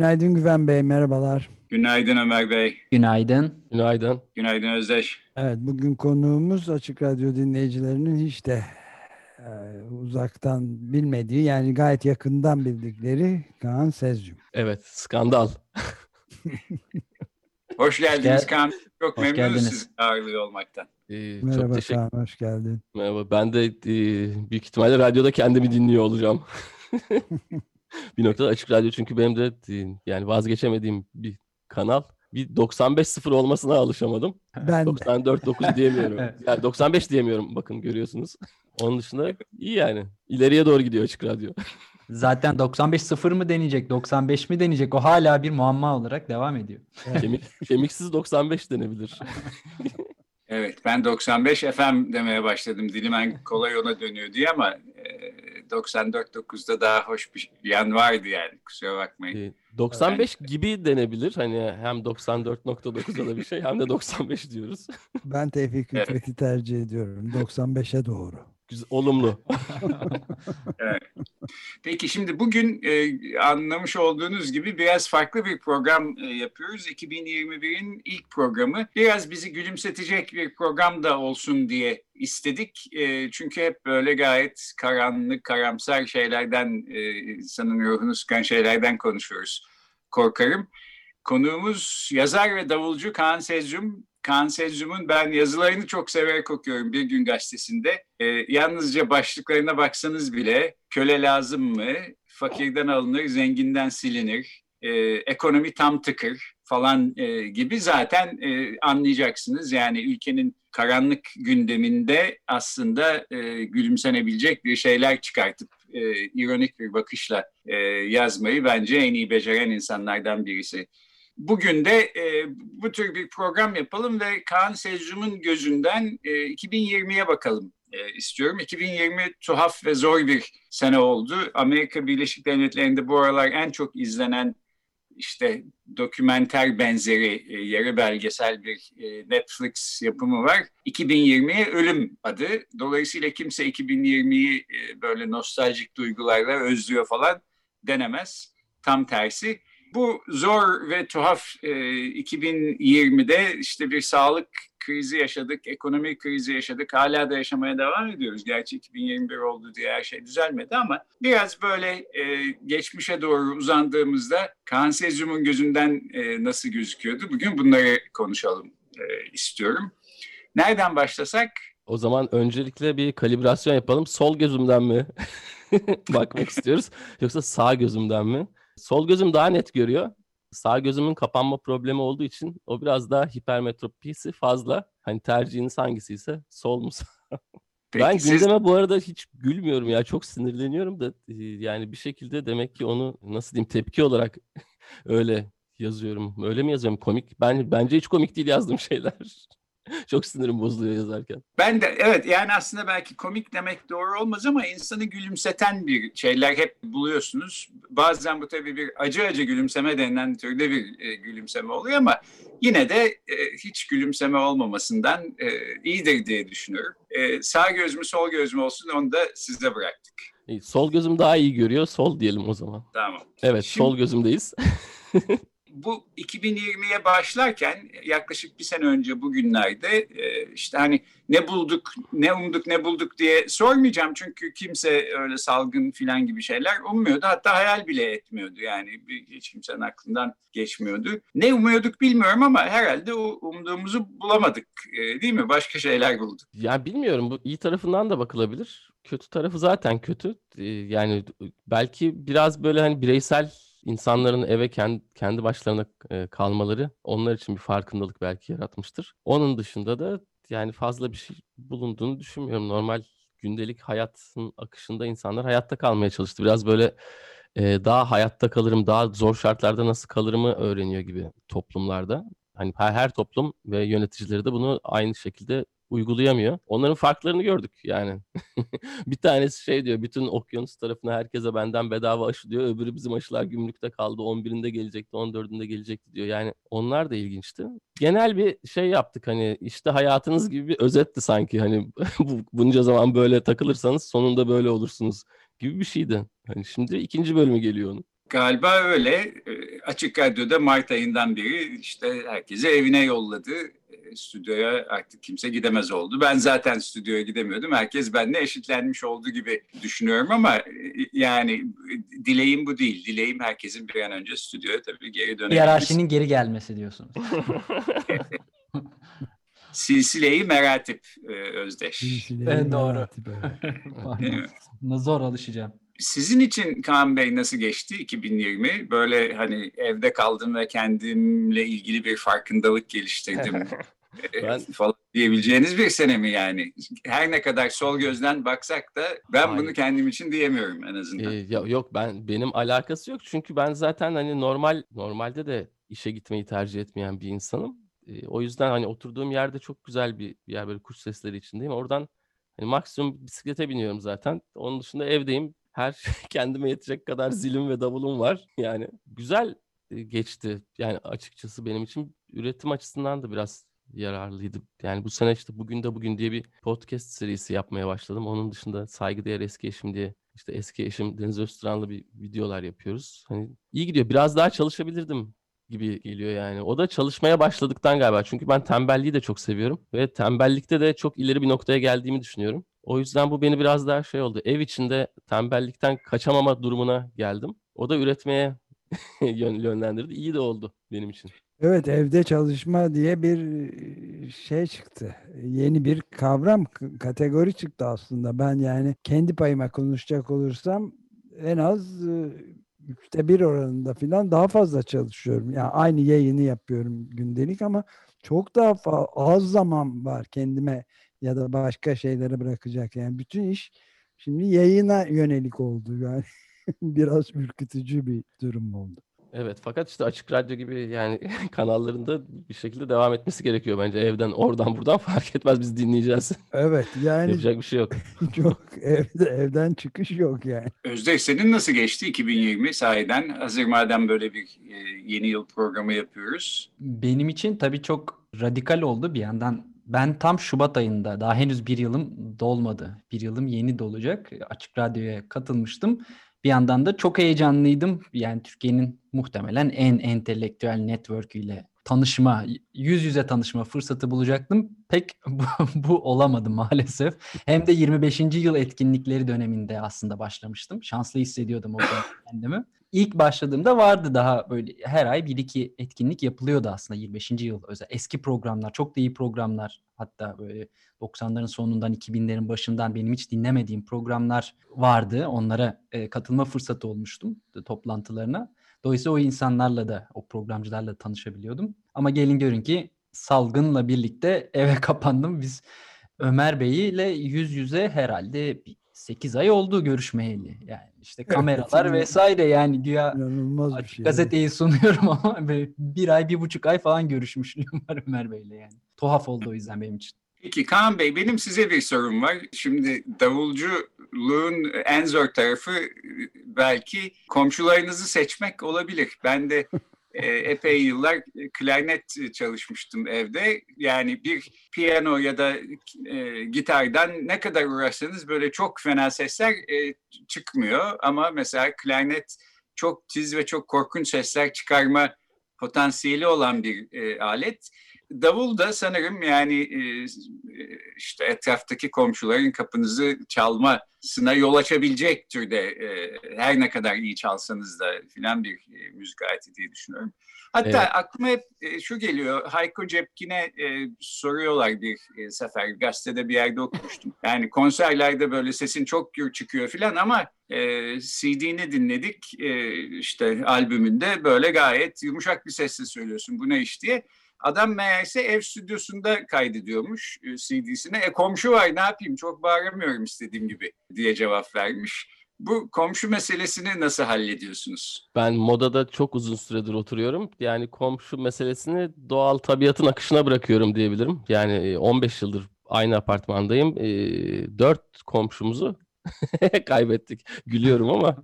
Günaydın Güven Bey, merhabalar. Günaydın Ömer Bey. Günaydın. Günaydın. Günaydın Özdeş. Evet, bugün konuğumuz Açık Radyo dinleyicilerinin hiç de e, uzaktan bilmediği, yani gayet yakından bildikleri Kaan Sezyum. Evet, skandal. Hoş geldiniz Gel- Kaan. Çok Hoş memnunuz geldiniz. sizi ağırlığı olmaktan. Ee, çok Merhaba teşekkür Kaan, hoş geldin. Merhaba. Ben de e, büyük ihtimalle radyoda kendimi dinliyor olacağım. bir noktada açık radyo çünkü benim de yani vazgeçemediğim bir kanal. Bir 95-0 olmasına alışamadım. Ben de. 94-9 diyemiyorum. Yani 95 diyemiyorum bakın görüyorsunuz. Onun dışında iyi yani. İleriye doğru gidiyor açık radyo. Zaten 95-0 mı deneyecek, 95 mi deneyecek? O hala bir muamma olarak devam ediyor. Kemik, kemiksiz 95 denebilir. Evet ben 95 FM demeye başladım. Dilim en kolay ona dönüyor diye ama 94.9'da daha hoş bir yan vardı yani. Kusura bakmayın. E, 95 gibi denebilir. Hani hem 94.9'da da bir şey hem de 95 diyoruz. Ben Tevfik Evet. Hükmet'i tercih ediyorum. 95'e doğru. Güzel, olumlu. Peki şimdi bugün e, anlamış olduğunuz gibi biraz farklı bir program e, yapıyoruz. 2021'in ilk programı. Biraz bizi gülümsetecek bir program da olsun diye istedik. E, çünkü hep böyle gayet karanlık, karamsar şeylerden, e, insanın ruhunu sıkan şeylerden konuşuyoruz. Korkarım. Konuğumuz yazar ve davulcu Kaan Sezyum. Kaan Sezyum'un ben yazılarını çok severek okuyorum Bir Gün Gazetesi'nde. E, yalnızca başlıklarına baksanız bile köle lazım mı, fakirden alınır, zenginden silinir, e, ekonomi tam tıkır falan e, gibi zaten e, anlayacaksınız. Yani ülkenin karanlık gündeminde aslında e, gülümsenebilecek bir şeyler çıkartıp e, ironik bir bakışla e, yazmayı bence en iyi beceren insanlardan birisi. Bugün de e, bu tür bir program yapalım ve Kaan Sezyum'un gözünden e, 2020'ye bakalım e, istiyorum. 2020 tuhaf ve zor bir sene oldu. Amerika Birleşik Devletleri'nde bu aralar en çok izlenen işte dokümenter benzeri e, yarı belgesel bir e, Netflix yapımı var. 2020'ye Ölüm adı. Dolayısıyla kimse 2020'yi e, böyle nostaljik duygularla özlüyor falan denemez. Tam tersi. Bu zor ve tuhaf e, 2020'de işte bir sağlık krizi yaşadık, ekonomik krizi yaşadık. Hala da yaşamaya devam ediyoruz. Gerçi 2021 oldu diye her şey düzelmedi ama biraz böyle e, geçmişe doğru uzandığımızda Kaan Sezyum'un gözünden e, nasıl gözüküyordu? Bugün bunları konuşalım e, istiyorum. Nereden başlasak? O zaman öncelikle bir kalibrasyon yapalım. Sol gözümden mi bakmak istiyoruz yoksa sağ gözümden mi? Sol gözüm daha net görüyor. Sağ gözümün kapanma problemi olduğu için o biraz daha hipermetropisi fazla. Hani tercihiniz hangisi ise sol mu? Peki ben siz- gündeme bu arada hiç gülmüyorum ya çok sinirleniyorum da e, yani bir şekilde demek ki onu nasıl diyeyim tepki olarak öyle yazıyorum. Öyle mi yazıyorum komik? Ben bence hiç komik değil yazdığım şeyler. çok sinirim bozuluyor yazarken. Ben de evet yani aslında belki komik demek doğru olmaz ama insanı gülümseten bir şeyler hep buluyorsunuz. Bazen bu tabii bir acı acı gülümseme denilen türde bir e, gülümseme oluyor ama yine de e, hiç gülümseme olmamasından e, iyidir diye düşünüyorum. E, sağ göz mü sol göz mü olsun onu da size bıraktık. İyi, Sol gözüm daha iyi görüyor. Sol diyelim o zaman. Tamam. Evet, Şimdi- sol gözümdeyiz. bu 2020'ye başlarken yaklaşık bir sene önce bugünlerde e, işte hani ne bulduk, ne umduk, ne bulduk diye sormayacağım. Çünkü kimse öyle salgın filan gibi şeyler ummuyordu. Hatta hayal bile etmiyordu yani hiç kimsenin aklından geçmiyordu. Ne umuyorduk bilmiyorum ama herhalde o umduğumuzu bulamadık e, değil mi? Başka şeyler bulduk. Ya bilmiyorum bu iyi tarafından da bakılabilir. Kötü tarafı zaten kötü. Ee, Yani belki biraz böyle hani bireysel insanların eve kendi, kendi başlarına e, kalmaları onlar için bir farkındalık belki yaratmıştır. Onun dışında da yani fazla bir şey bulunduğunu düşünmüyorum. Normal gündelik hayatın akışında insanlar hayatta kalmaya çalıştı. Biraz böyle e, daha hayatta kalırım, daha zor şartlarda nasıl kalırımı öğreniyor gibi toplumlarda. Hani her, her toplum ve yöneticileri de bunu aynı şekilde uygulayamıyor. Onların farklarını gördük yani. bir tanesi şey diyor, bütün okyanus tarafına herkese benden bedava aşı diyor. Öbürü bizim aşılar gümrükte kaldı, 11'inde gelecekti, 14'ünde gelecekti diyor. Yani onlar da ilginçti. Genel bir şey yaptık hani işte hayatınız gibi bir özetti sanki. Hani bunca zaman böyle takılırsanız sonunda böyle olursunuz gibi bir şeydi. Hani şimdi ikinci bölümü geliyor onun. Galiba öyle. E, Açık Radyo'da Mart ayından beri işte herkese evine yolladı. E, stüdyoya artık kimse gidemez oldu. Ben zaten stüdyoya gidemiyordum. Herkes benimle eşitlenmiş olduğu gibi düşünüyorum ama e, yani dileğim bu değil. Dileğim herkesin bir an önce stüdyoya tabii geri dönebilmesi. Hiyerarşinin geri gelmesi diyorsunuz. Silsileyi meratip Özdeş. Silsileyi Evet, doğru. meratip, evet. Zor alışacağım. Sizin için Kaan Bey nasıl geçti 2020? Böyle hani evde kaldım ve kendimle ilgili bir farkındalık geliştirdim ben... falan diyebileceğiniz bir sene mi yani? Her ne kadar sol gözden baksak da ben Hayır. bunu kendim için diyemiyorum en azından. Ee, yok ben benim alakası yok çünkü ben zaten hani normal normalde de işe gitmeyi tercih etmeyen bir insanım. Ee, o yüzden hani oturduğum yerde çok güzel bir, bir yer böyle kuş sesleri içindeyim. Oradan hani maksimum bisiklete biniyorum zaten. Onun dışında evdeyim her kendime yetecek kadar zilim ve davulum var. Yani güzel geçti. Yani açıkçası benim için üretim açısından da biraz yararlıydı. Yani bu sene işte bugün de bugün diye bir podcast serisi yapmaya başladım. Onun dışında saygıdeğer eski eşim diye işte eski eşim Deniz Öztürk'le bir videolar yapıyoruz. Hani iyi gidiyor. Biraz daha çalışabilirdim gibi geliyor yani. O da çalışmaya başladıktan galiba. Çünkü ben tembelliği de çok seviyorum ve tembellikte de çok ileri bir noktaya geldiğimi düşünüyorum. O yüzden bu beni biraz daha şey oldu. Ev içinde tembellikten kaçamama durumuna geldim. O da üretmeye yönlendirdi. İyi de oldu benim için. Evet evde çalışma diye bir şey çıktı. Yeni bir kavram, kategori çıktı aslında. Ben yani kendi payıma konuşacak olursam en az üçte bir oranında falan daha fazla çalışıyorum. Yani aynı yayını yapıyorum gündelik ama çok daha az zaman var kendime ya da başka şeylere bırakacak. Yani bütün iş şimdi yayına yönelik oldu. Yani biraz ürkütücü bir durum oldu. Evet fakat işte açık radyo gibi yani kanallarında bir şekilde devam etmesi gerekiyor bence evden oradan buradan fark etmez biz dinleyeceğiz. Evet yani yapacak bir şey yok. çok evde evden çıkış yok yani. Özdeş senin nasıl geçti 2020 sahiden hazır madem böyle bir e, yeni yıl programı yapıyoruz? Benim için tabii çok radikal oldu bir yandan ben tam Şubat ayında daha henüz bir yılım dolmadı. Bir yılım yeni dolacak. Açık Radyo'ya katılmıştım. Bir yandan da çok heyecanlıydım. Yani Türkiye'nin muhtemelen en entelektüel network'üyle tanışma, yüz yüze tanışma fırsatı bulacaktım. Pek bu, olamadı maalesef. Hem de 25. yıl etkinlikleri döneminde aslında başlamıştım. Şanslı hissediyordum o kendimi ilk başladığımda vardı daha böyle her ay bir iki etkinlik yapılıyordu aslında 25. yıl özel. Eski programlar, çok da iyi programlar. Hatta böyle 90'ların sonundan 2000'lerin başından benim hiç dinlemediğim programlar vardı. Onlara e, katılma fırsatı olmuştum toplantılarına. Dolayısıyla o insanlarla da, o programcılarla tanışabiliyordum. Ama gelin görün ki salgınla birlikte eve kapandım. Biz Ömer Bey ile yüz yüze herhalde 8 ay oldu görüşmeyeli. Yani işte kameralar evet, vesaire yani güya İnanılmaz bir şey. Gazeteyi sunuyorum ama bir ay, bir buçuk ay falan görüşmüşlüğüm var Ömer Bey'le yani. Tuhaf oldu o yüzden benim için. Peki Kaan Bey benim size bir sorum var. Şimdi davulculuğun en zor tarafı belki komşularınızı seçmek olabilir. Ben de e, epey yıllar e, klarnet çalışmıştım evde. Yani bir piyano ya da e, gitardan ne kadar uğraşsanız böyle çok fena sesler e, çıkmıyor. Ama mesela klarnet çok tiz ve çok korkunç sesler çıkarma potansiyeli olan bir e, alet. Davul da sanırım yani e, işte etraftaki komşuların kapınızı çalmasına yol açabilecek türde e, her ne kadar iyi çalsanız da filan bir e, müzik aleti diye düşünüyorum. Hatta evet. aklıma hep şu geliyor. Hayko Cepkin'e soruyorlar bir sefer. Gazetede bir yerde okumuştum. Yani konserlerde böyle sesin çok gür çıkıyor filan ama CD'ni dinledik. işte albümünde böyle gayet yumuşak bir sesle söylüyorsun. Bu ne iş diye. Adam meğerse ev stüdyosunda kaydediyormuş e, CD'sine. E komşu var ne yapayım çok bağıramıyorum istediğim gibi diye cevap vermiş. Bu komşu meselesini nasıl hallediyorsunuz? Ben modada çok uzun süredir oturuyorum. Yani komşu meselesini doğal tabiatın akışına bırakıyorum diyebilirim. Yani 15 yıldır aynı apartmandayım. Dört komşumuzu kaybettik. Gülüyorum ama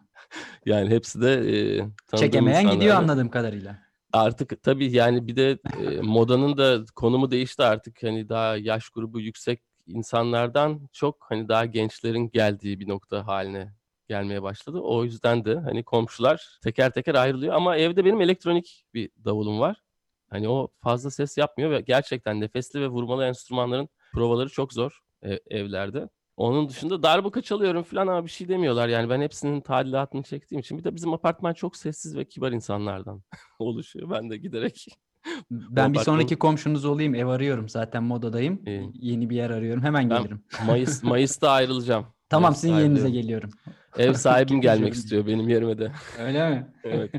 yani hepsi de e, Çekemeyen gidiyor anladığım kadarıyla. Artık tabii yani bir de e, modanın da konumu değişti artık. Hani daha yaş grubu yüksek insanlardan çok hani daha gençlerin geldiği bir nokta haline gelmeye başladı. O yüzden de hani komşular teker teker ayrılıyor ama evde benim elektronik bir davulum var. Hani o fazla ses yapmıyor ve gerçekten nefesli ve vurmalı enstrümanların provaları çok zor ev, evlerde. Onun dışında darbuka çalıyorum falan ama bir şey demiyorlar. Yani ben hepsinin tadilatını çektiğim için. Bir de bizim apartman çok sessiz ve kibar insanlardan oluşuyor. Ben de giderek ben bir sonraki komşunuz olayım. Ev arıyorum zaten modadayım. Ee, Yeni bir yer arıyorum. Hemen ben gelirim. Mayıs Mayıs'ta ayrılacağım. tamam Ev sizin sahibi. yerinize geliyorum. Ev sahibim gelmek istiyor benim yerime de. Öyle mi? evet.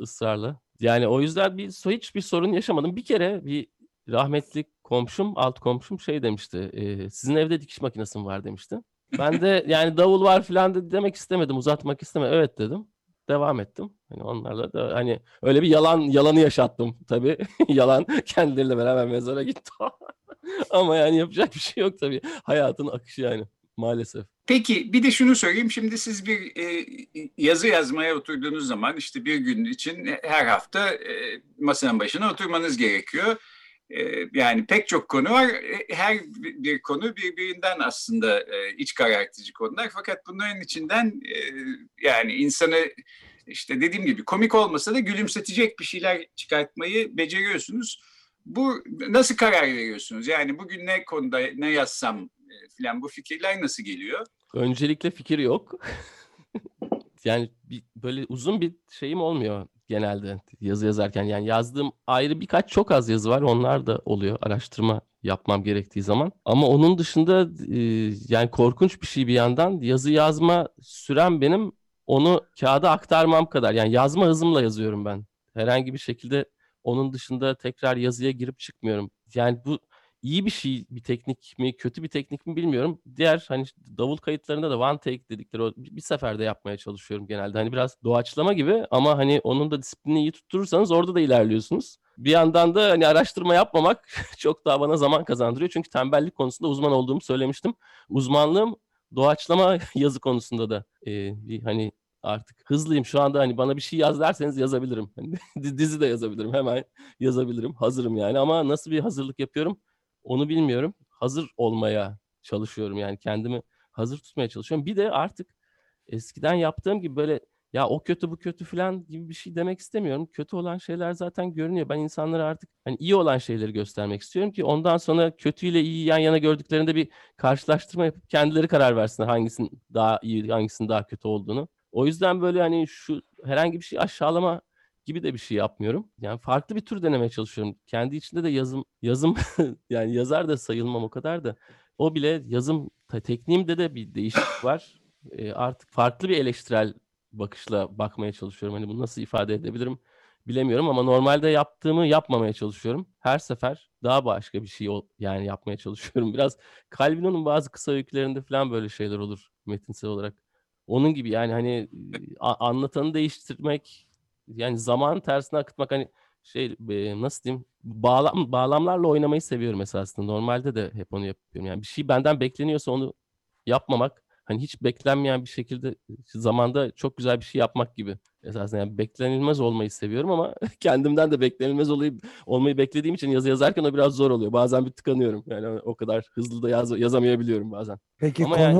ısrarla. Yani o yüzden bir hiç bir sorun yaşamadım. Bir kere bir rahmetli komşum, alt komşum şey demişti. E, sizin evde dikiş makinesi mi var demişti. Ben de yani davul var falan da demek istemedim, uzatmak istemedim. Evet dedim. Devam ettim. Hani onlarla da hani öyle bir yalan yalanı yaşattım tabii. yalan kendileriyle beraber mezara gitti. Ama yani yapacak bir şey yok tabii. Hayatın akışı yani maalesef. Peki bir de şunu söyleyeyim. Şimdi siz bir e, yazı yazmaya oturduğunuz zaman işte bir gün için her hafta e, masanın başına oturmanız gerekiyor yani pek çok konu var. E, her bir konu birbirinden aslında e, iç karartıcı konular. Fakat bunların içinden e, yani insanı işte dediğim gibi komik olmasa da gülümsetecek bir şeyler çıkartmayı beceriyorsunuz. Bu nasıl karar veriyorsunuz? Yani bugün ne konuda ne yazsam filan bu fikirler nasıl geliyor? Öncelikle fikir yok. yani bir, böyle uzun bir şeyim olmuyor genelde yazı yazarken. Yani yazdığım ayrı birkaç çok az yazı var. Onlar da oluyor araştırma yapmam gerektiği zaman. Ama onun dışında e, yani korkunç bir şey bir yandan yazı yazma sürem benim onu kağıda aktarmam kadar. Yani yazma hızımla yazıyorum ben. Herhangi bir şekilde onun dışında tekrar yazıya girip çıkmıyorum. Yani bu iyi bir şey bir teknik mi kötü bir teknik mi bilmiyorum. Diğer hani davul kayıtlarında da one take dedikleri o bir seferde yapmaya çalışıyorum genelde. Hani biraz doğaçlama gibi ama hani onun da disiplini iyi tutturursanız orada da ilerliyorsunuz. Bir yandan da hani araştırma yapmamak çok daha bana zaman kazandırıyor. Çünkü tembellik konusunda uzman olduğumu söylemiştim. Uzmanlığım doğaçlama yazı konusunda da e, bir hani artık hızlıyım şu anda hani bana bir şey yaz derseniz yazabilirim. Hani dizi de yazabilirim hemen yazabilirim hazırım yani ama nasıl bir hazırlık yapıyorum onu bilmiyorum. Hazır olmaya çalışıyorum yani kendimi hazır tutmaya çalışıyorum. Bir de artık eskiden yaptığım gibi böyle ya o kötü bu kötü falan gibi bir şey demek istemiyorum. Kötü olan şeyler zaten görünüyor. Ben insanlara artık hani iyi olan şeyleri göstermek istiyorum ki ondan sonra kötüyle iyi yan yana gördüklerinde bir karşılaştırma yapıp kendileri karar versinler hangisinin daha iyi, hangisinin daha kötü olduğunu. O yüzden böyle hani şu herhangi bir şey aşağılama gibi de bir şey yapmıyorum. Yani farklı bir tür denemeye çalışıyorum. Kendi içinde de yazım yazım yani yazar da sayılmam o kadar da. O bile yazım tekniğimde de bir değişiklik var. E, artık farklı bir eleştirel bakışla bakmaya çalışıyorum. Hani bunu nasıl ifade edebilirim bilemiyorum ama normalde yaptığımı yapmamaya çalışıyorum. Her sefer daha başka bir şey yani yapmaya çalışıyorum. Biraz Calvino'nun bazı kısa öykülerinde falan böyle şeyler olur metinsel olarak. Onun gibi yani hani anlatanı değiştirmek yani zaman tersine akıtmak hani şey nasıl diyeyim bağlam bağlamlarla oynamayı seviyorum esasında. Normalde de hep onu yapıyorum. Yani bir şey benden bekleniyorsa onu yapmamak hani hiç beklenmeyen bir şekilde zamanda çok güzel bir şey yapmak gibi. Esasında yani beklenilmez olmayı seviyorum ama kendimden de beklenilmez olayı, olmayı beklediğim için yazı yazarken o biraz zor oluyor. Bazen bir tıkanıyorum. Yani o kadar hızlı da yaz, yazamayabiliyorum bazen. Peki ama konu yani...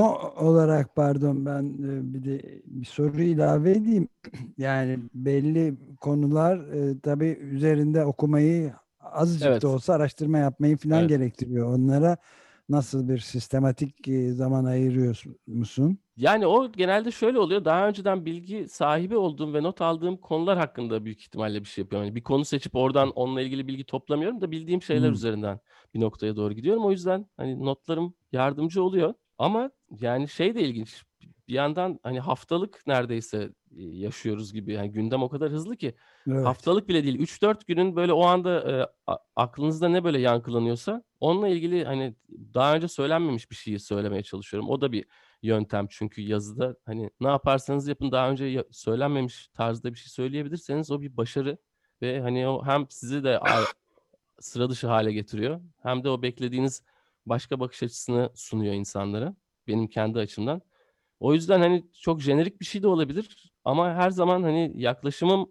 olarak pardon ben bir de bir soru ilave edeyim. Yani belli konular e, tabii üzerinde okumayı azıcık evet. da olsa araştırma yapmayı falan evet. gerektiriyor. Onlara nasıl bir sistematik zaman ayırıyor musun? Yani o genelde şöyle oluyor. Daha önceden bilgi sahibi olduğum ve not aldığım konular hakkında büyük ihtimalle bir şey yapıyorum. Yani bir konu seçip oradan onunla ilgili bilgi toplamıyorum da bildiğim şeyler hmm. üzerinden bir noktaya doğru gidiyorum. O yüzden hani notlarım yardımcı oluyor. Ama yani şey de ilginç. bir yandan hani haftalık neredeyse yaşıyoruz gibi. Yani gündem o kadar hızlı ki Evet. haftalık bile değil 3-4 günün böyle o anda e, aklınızda ne böyle yankılanıyorsa onunla ilgili hani daha önce söylenmemiş bir şeyi söylemeye çalışıyorum. O da bir yöntem çünkü yazıda hani ne yaparsanız yapın daha önce söylenmemiş tarzda bir şey söyleyebilirseniz o bir başarı ve hani o hem sizi de sıra dışı hale getiriyor hem de o beklediğiniz başka bakış açısını sunuyor insanlara benim kendi açımdan. O yüzden hani çok jenerik bir şey de olabilir ama her zaman hani yaklaşımım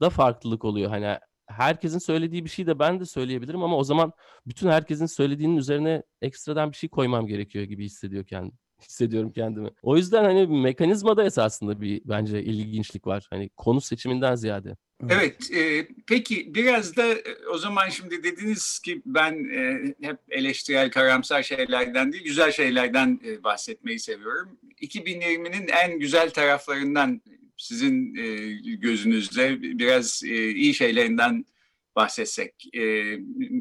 da farklılık oluyor. Hani herkesin söylediği bir şey de ben de söyleyebilirim ama o zaman bütün herkesin söylediğinin üzerine ekstradan bir şey koymam gerekiyor gibi hissediyor kendim. Hissediyorum kendimi. O yüzden hani mekanizmada esasında bir bence ilginçlik var. Hani konu seçiminden ziyade. Evet, e, peki biraz da e, o zaman şimdi dediniz ki ben e, hep eleştirel, karamsar şeylerden değil, güzel şeylerden e, bahsetmeyi seviyorum. 2020'nin en güzel taraflarından sizin e, gözünüzde biraz e, iyi şeylerinden bahsetsek e,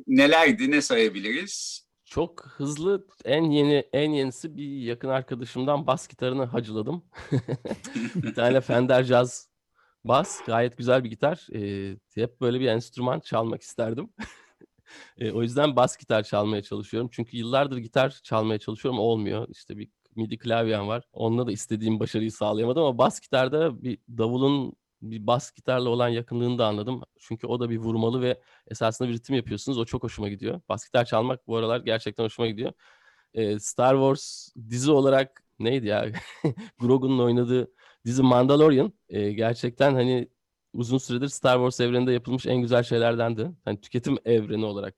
nelerdi, ne sayabiliriz? Çok hızlı en yeni en yenisi bir yakın arkadaşımdan bas gitarını hacıladım. bir tane Fender Jazz bas gayet güzel bir gitar. Ee, hep böyle bir enstrüman çalmak isterdim. O yüzden bas gitar çalmaya çalışıyorum. Çünkü yıllardır gitar çalmaya çalışıyorum olmuyor. İşte bir MIDI klavyem var. Onunla da istediğim başarıyı sağlayamadım ama bas gitarda bir davulun bir bas gitarla olan yakınlığını da anladım. Çünkü o da bir vurmalı ve esasında bir ritim yapıyorsunuz. O çok hoşuma gidiyor. Bas gitar çalmak bu aralar gerçekten hoşuma gidiyor. Ee, Star Wars dizi olarak neydi ya? Grogu'nun oynadığı dizi Mandalorian e, gerçekten hani uzun süredir Star Wars evreninde yapılmış en güzel şeylerdendi. Hani tüketim evreni olarak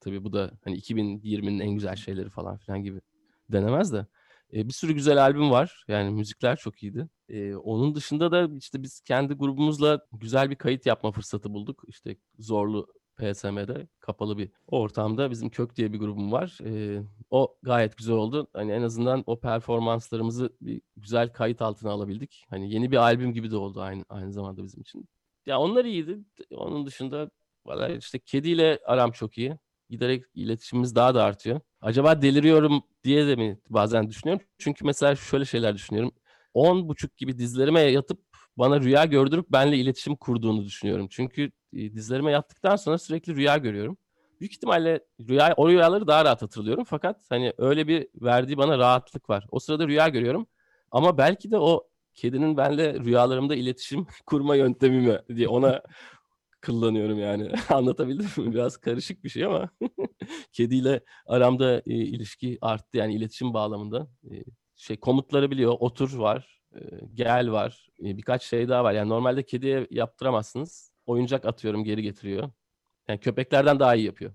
tabii bu da hani 2020'nin en güzel şeyleri falan filan gibi denemez de. E, bir sürü güzel albüm var. Yani müzikler çok iyiydi. E, onun dışında da işte biz kendi grubumuzla güzel bir kayıt yapma fırsatı bulduk. İşte Zorlu PSM'de kapalı bir ortamda bizim Kök diye bir grubum var. E, o gayet güzel oldu. Hani en azından o performanslarımızı bir güzel kayıt altına alabildik. Hani yeni bir albüm gibi de oldu aynı aynı zamanda bizim için. Ya onlar iyiydi. Onun dışında valla işte kediyle aram çok iyi. Giderek iletişimimiz daha da artıyor. Acaba deliriyorum diye de mi bazen düşünüyorum? Çünkü mesela şöyle şeyler düşünüyorum. 10 buçuk gibi dizlerime yatıp bana rüya gördürüp benle iletişim kurduğunu düşünüyorum. Çünkü e, dizlerime yattıktan sonra sürekli rüya görüyorum. Büyük ihtimalle rüya, o rüyaları daha rahat hatırlıyorum. Fakat hani öyle bir verdiği bana rahatlık var. O sırada rüya görüyorum. Ama belki de o kedinin benle rüyalarımda iletişim kurma yöntemi mi diye ona kullanıyorum yani. Anlatabildim mi? Biraz karışık bir şey ama kediyle aramda e, ilişki arttı yani iletişim bağlamında. E, şey komutları biliyor. Otur var, e, gel var. E, birkaç şey daha var. Yani normalde kediye yaptıramazsınız. Oyuncak atıyorum geri getiriyor. Yani köpeklerden daha iyi yapıyor.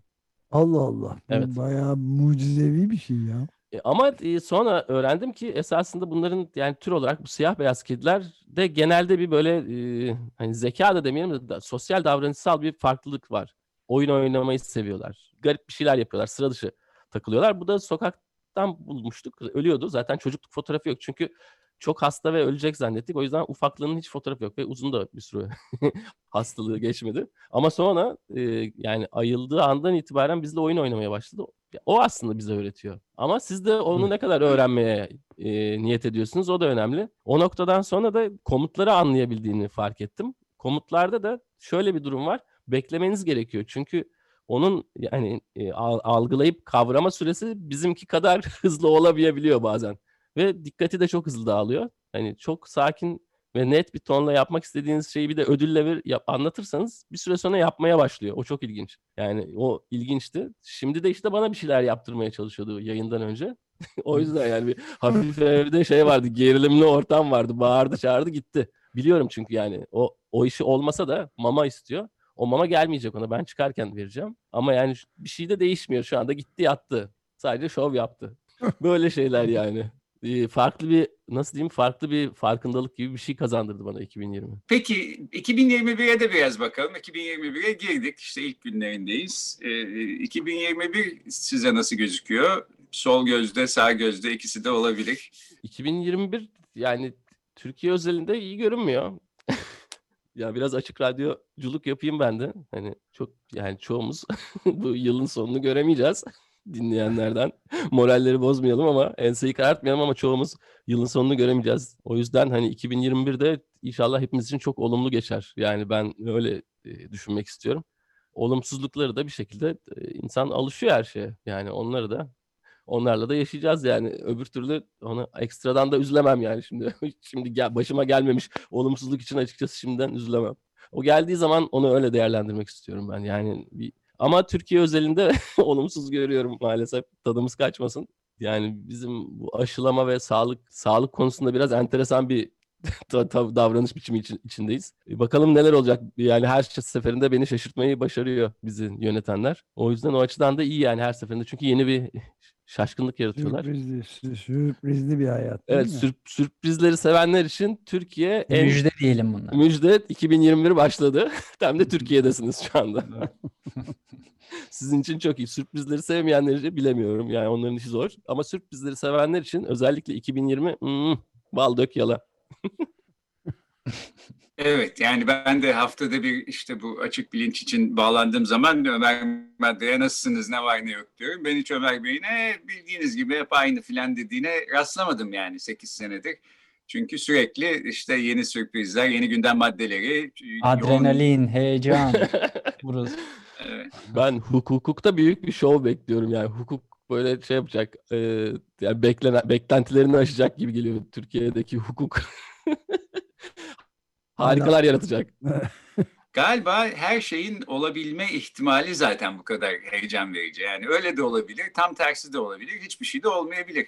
Allah Allah. Evet. bayağı mucizevi bir şey ya. E, Ama e, sonra öğrendim ki esasında bunların yani tür olarak bu siyah beyaz kediler de genelde bir böyle e, hani zeka da demeyelim de sosyal davranışsal bir farklılık var. Oyun oynamayı seviyorlar. Garip bir şeyler yapıyorlar. Sıra dışı takılıyorlar. Bu da sokaktan bulmuştuk. Ölüyordu. Zaten çocukluk fotoğrafı yok. Çünkü çok hasta ve ölecek zannettik. O yüzden ufaklığının hiç fotoğrafı yok ve uzun da bir süre hastalığı geçmedi. Ama sonra e, yani ayıldığı andan itibaren bizle oyun oynamaya başladı. O aslında bize öğretiyor. Ama siz de onu ne kadar öğrenmeye e, niyet ediyorsunuz o da önemli. O noktadan sonra da komutları anlayabildiğini fark ettim. Komutlarda da şöyle bir durum var. Beklemeniz gerekiyor. Çünkü onun yani e, al- algılayıp kavrama süresi bizimki kadar hızlı olamayabiliyor bazen. Ve dikkati de çok hızlı dağılıyor. Hani çok sakin ve net bir tonla yapmak istediğiniz şeyi bir de ödülle bir yap- anlatırsanız bir süre sonra yapmaya başlıyor. O çok ilginç. Yani o ilginçti. Şimdi de işte bana bir şeyler yaptırmaya çalışıyordu yayından önce. o yüzden yani bir hafif evde şey vardı, gerilimli ortam vardı. Bağırdı, çağırdı, gitti. Biliyorum çünkü yani o o işi olmasa da mama istiyor. O mama gelmeyecek ona. Ben çıkarken vereceğim. Ama yani bir şey de değişmiyor şu anda. Gitti yattı. Sadece şov yaptı. Böyle şeyler yani. Farklı bir nasıl diyeyim farklı bir farkındalık gibi bir şey kazandırdı bana 2020. Peki 2021'e de biraz bakalım. 2021'e girdik. İşte ilk günlerindeyiz. Ee, 2021 size nasıl gözüküyor? Sol gözde, sağ gözde ikisi de olabilir. 2021 yani Türkiye özelinde iyi görünmüyor. ya biraz açık radyoculuk yapayım ben de. Hani çok yani çoğumuz bu yılın sonunu göremeyeceğiz. Dinleyenlerden. Moralleri bozmayalım ama enseyi karartmayalım ama çoğumuz yılın sonunu göremeyeceğiz. O yüzden hani 2021'de inşallah hepimiz için çok olumlu geçer. Yani ben öyle e, düşünmek istiyorum. Olumsuzlukları da bir şekilde e, insan alışıyor her şeye. Yani onları da onlarla da yaşayacağız yani. Öbür türlü onu ekstradan da üzülemem yani şimdi. şimdi gel, başıma gelmemiş olumsuzluk için açıkçası şimdiden üzülemem. O geldiği zaman onu öyle değerlendirmek istiyorum ben. Yani bir ama Türkiye özelinde olumsuz görüyorum maalesef. Tadımız kaçmasın. Yani bizim bu aşılama ve sağlık sağlık konusunda biraz enteresan bir davranış biçimi için, içindeyiz. E bakalım neler olacak. Yani her seferinde beni şaşırtmayı başarıyor bizi yönetenler. O yüzden o açıdan da iyi yani her seferinde. Çünkü yeni bir şaşkınlık yaratıyorlar. Sürprizli, sürprizli bir hayat. Evet, sür, sürprizleri sevenler için Türkiye en müjde diyelim bunlar. Müjde 2021 başladı. Tam da Türkiye'desiniz şu anda. Sizin için çok iyi. Sürprizleri sevmeyenleri bilemiyorum. Yani onların işi zor. Ama sürprizleri sevenler için özellikle 2020 hmm, bal dök yala. Evet yani ben de haftada bir işte bu açık bilinç için bağlandığım zaman Ömer Madde'ye nasılsınız ne var ne yok diyorum. Ben hiç Ömer Bey'in bildiğiniz gibi hep aynı filan dediğine rastlamadım yani 8 senedir. Çünkü sürekli işte yeni sürprizler, yeni gündem maddeleri. Adrenalin, yoğun... heyecan. Burası. Evet. Ben hukukta büyük bir şov bekliyorum yani. Hukuk böyle şey yapacak. E, yani beklenen, beklentilerini aşacak gibi geliyor Türkiye'deki hukuk. Harikalar yaratacak. Galiba her şeyin olabilme ihtimali zaten bu kadar heyecan verici. Yani öyle de olabilir, tam tersi de olabilir, hiçbir şey de olmayabilir.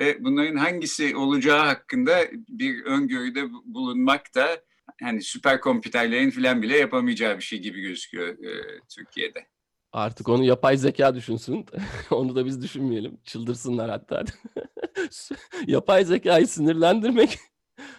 Ve bunların hangisi olacağı hakkında bir öngörüde bulunmak da hani süper kompüterlerin falan bile yapamayacağı bir şey gibi gözüküyor e, Türkiye'de. Artık onu yapay zeka düşünsün. onu da biz düşünmeyelim. Çıldırsınlar hatta. yapay zekayı sinirlendirmek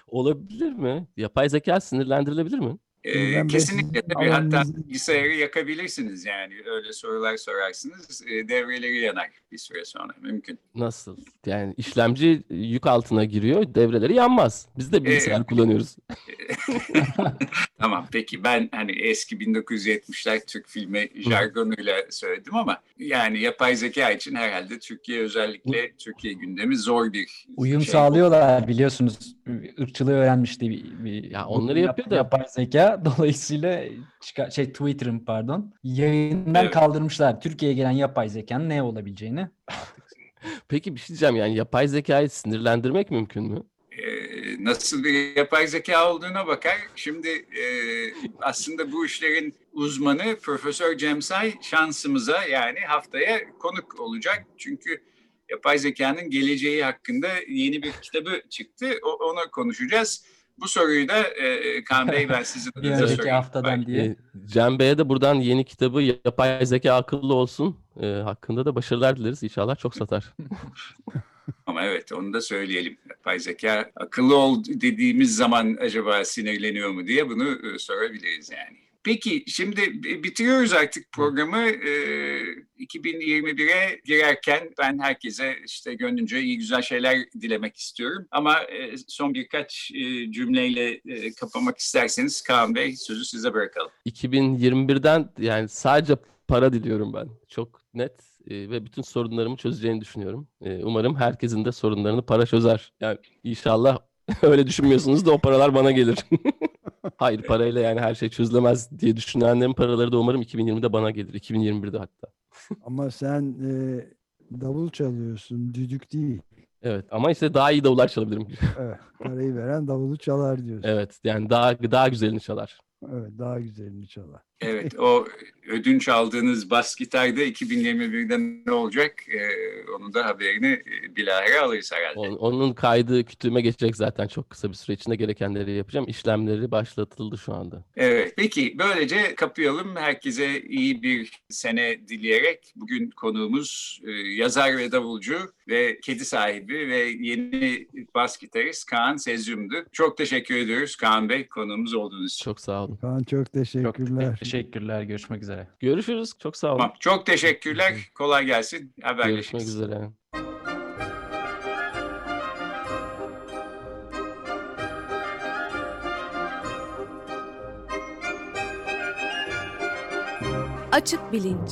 olabilir mi? Yapay zeka sinirlendirilebilir mi? Ee, kesinlikle tabii hatta bilgisayarı yakabilirsiniz yani öyle sorular sorarsınız e, devreleri yanar bir süre sonra mümkün. Nasıl? Yani işlemci yük altına giriyor devreleri yanmaz. Biz de bilgisayar ee, kullanıyoruz. tamam peki ben hani eski 1970'ler Türk filmi jargonuyla söyledim ama yani yapay zeka için herhalde Türkiye özellikle Türkiye gündemi zor bir Uyum şey sağlıyorlar bu. biliyorsunuz ırkçılığı öğrenmişti bir, bir ya onları yapıyor da yapay zeka Dolayısıyla çıkar, şey Twitter'ın pardon yayından evet. kaldırmışlar Türkiye'ye gelen yapay zekanın ne olabileceğini. Peki bir şey diyeceğim yani yapay zekayı sinirlendirmek mümkün mü? Ee, nasıl bir yapay zeka olduğuna bakar. Şimdi e, aslında bu işlerin uzmanı Profesör Cemsay şansımıza yani haftaya konuk olacak. Çünkü yapay zekanın geleceği hakkında yeni bir kitabı çıktı. O, ona konuşacağız. Bu soruyu da e, Kaan Bey ben sizin adınıza sorayım. haftadan diye. E, Cem Bey'e de buradan yeni kitabı Yapay Zeka Akıllı Olsun e, hakkında da başarılar dileriz. İnşallah çok satar. Ama evet onu da söyleyelim. Yapay zeka akıllı ol dediğimiz zaman acaba sinirleniyor mu diye bunu e, sorabiliriz yani. Peki şimdi bitiriyoruz artık programı. Ee, 2021'e girerken ben herkese işte gönlünce iyi güzel şeyler dilemek istiyorum. Ama e, son birkaç e, cümleyle e, kapamak isterseniz Kaan Bey sözü size bırakalım. 2021'den yani sadece para diliyorum ben. Çok net e, ve bütün sorunlarımı çözeceğini düşünüyorum. E, umarım herkesin de sorunlarını para çözer. Yani inşallah öyle düşünmüyorsunuz da o paralar bana gelir. Hayır parayla yani her şey çözülemez diye düşünenlerin paraları da umarım 2020'de bana gelir. 2021'de hatta. Ama sen e, davul çalıyorsun, düdük değil. Evet ama işte daha iyi davullar çalabilirim. evet, parayı veren davulu çalar diyorsun. Evet yani daha daha güzelini çalar. Evet daha güzelini çalar. Evet o ödünç aldığınız bas gitarda 2021'de ne olacak ee, onun da haberini e, bilahare alırız herhalde. Onun, onun kaydı kütüğüme geçecek zaten çok kısa bir süre içinde gerekenleri yapacağım. İşlemleri başlatıldı şu anda. Evet peki böylece kapayalım. Herkese iyi bir sene dileyerek bugün konuğumuz e, yazar ve davulcu ve kedi sahibi ve yeni bas gitarist Kaan Sezyum'du. Çok teşekkür ediyoruz Kaan Bey konuğumuz olduğunuz için. Çok sağ olun. Kaan çok teşekkürler. Çok teşekkürler. Görüşmek üzere. Görüşürüz. Çok sağ olun. Tamam, çok teşekkürler. Kolay gelsin. Haberleşiriz. Görüşmek üzere. Açık Bilinç